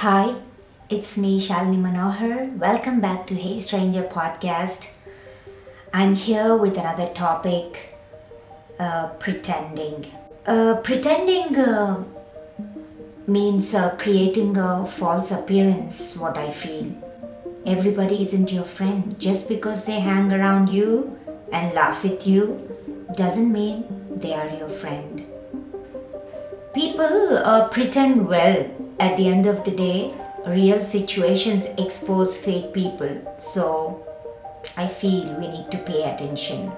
Hi, it's me, Shalini Manohar. Welcome back to Hey Stranger podcast. I'm here with another topic uh, pretending. Uh, pretending uh, means uh, creating a false appearance, what I feel. Everybody isn't your friend. Just because they hang around you and laugh with you doesn't mean they are your friend. People uh, pretend well. At the end of the day, real situations expose fake people. So I feel we need to pay attention.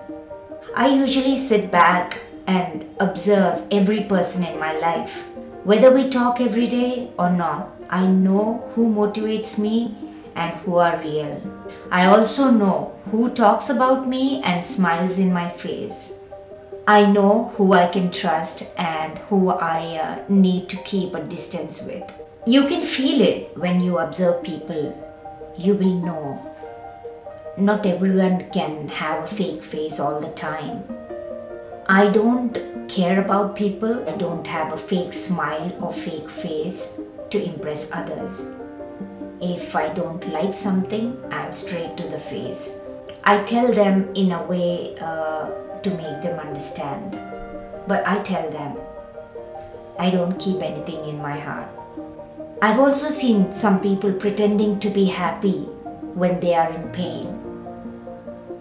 I usually sit back and observe every person in my life. Whether we talk every day or not, I know who motivates me and who are real. I also know who talks about me and smiles in my face. I know who I can trust and who I uh, need to keep a distance with. You can feel it when you observe people. You will know. Not everyone can have a fake face all the time. I don't care about people. I don't have a fake smile or fake face to impress others. If I don't like something, I'm straight to the face. I tell them in a way uh, to make them understand. But I tell them, I don't keep anything in my heart. I've also seen some people pretending to be happy when they are in pain.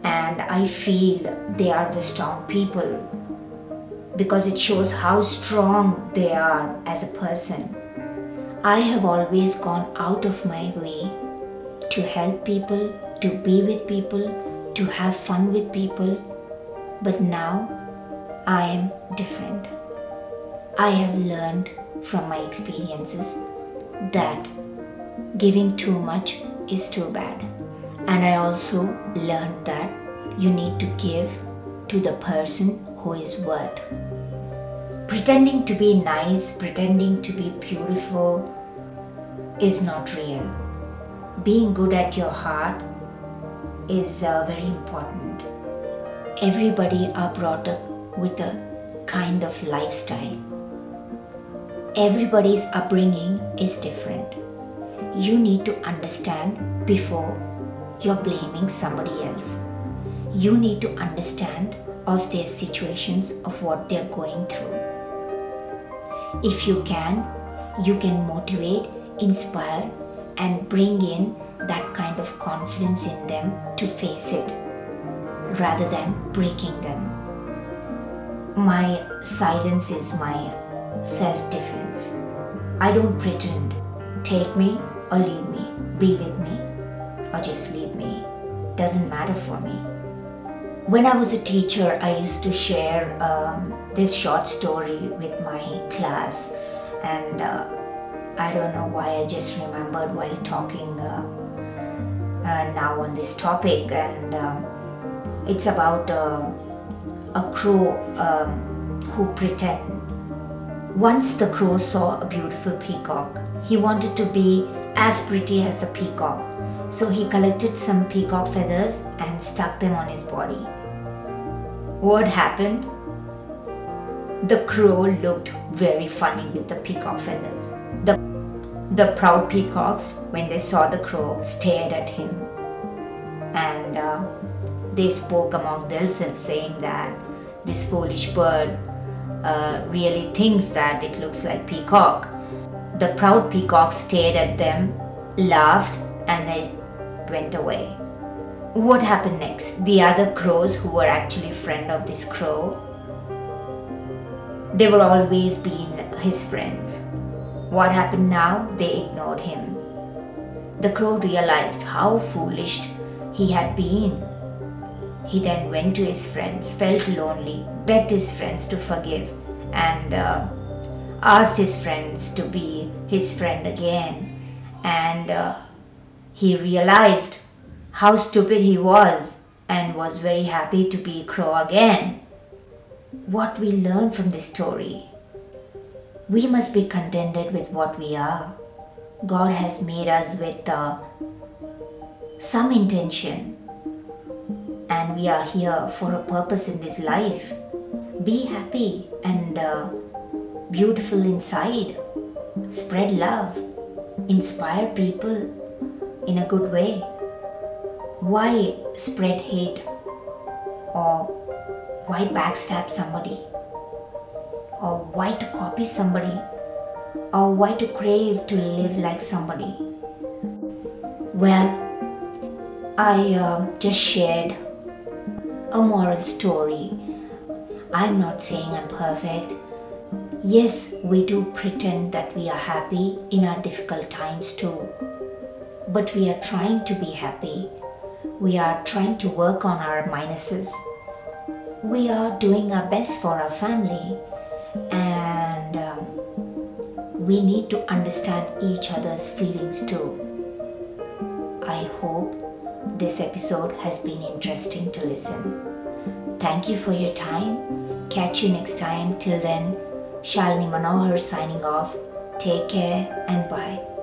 And I feel they are the strong people because it shows how strong they are as a person. I have always gone out of my way to help people, to be with people, to have fun with people but now I am different. I have learned from my experiences that giving too much is too bad. And I also learned that you need to give to the person who is worth. Pretending to be nice, pretending to be beautiful is not real. Being good at your heart is uh, very important everybody are brought up with a kind of lifestyle. Everybody's upbringing is different. You need to understand before you're blaming somebody else. You need to understand of their situations of what they're going through. If you can, you can motivate, inspire, and bring in that kind of confidence in them to face it rather than breaking them. My silence is my self defense. I don't pretend. Take me or leave me. Be with me or just leave me. Doesn't matter for me. When I was a teacher, I used to share um, this short story with my class, and uh, I don't know why I just remembered while talking uh, uh, now on this topic, and um, it's about uh, a crow um, who pretend. Once the crow saw a beautiful peacock. He wanted to be as pretty as the peacock. So he collected some peacock feathers and stuck them on his body. What happened? The crow looked very funny with the peacock feathers. The, the proud peacocks, when they saw the crow, stared at him. And uh, they spoke among themselves, saying that this foolish bird uh, really thinks that it looks like peacock. The proud peacock stared at them, laughed, and they went away. What happened next? The other crows, who were actually friend of this crow, they were always been his friends. What happened now? They ignored him. The crow realized how foolish he had been he then went to his friends, felt lonely, begged his friends to forgive, and uh, asked his friends to be his friend again. And uh, he realized how stupid he was and was very happy to be Crow again. What we learn from this story we must be contented with what we are. God has made us with uh, some intention and we are here for a purpose in this life. Be happy and uh, beautiful inside. Spread love. inspire people in a good way? Why spread hate or why backstab somebody? Or why to copy somebody? Or why to crave to live like somebody? Well, I uh, just shared a moral story. I'm not saying I'm perfect. Yes, we do pretend that we are happy in our difficult times too. But we are trying to be happy. We are trying to work on our minuses. We are doing our best for our family. And um, we need to understand each other's feelings too. I hope this episode has been interesting to listen. Thank you for your time. Catch you next time. Till then, Shalini Manohar signing off. Take care and bye.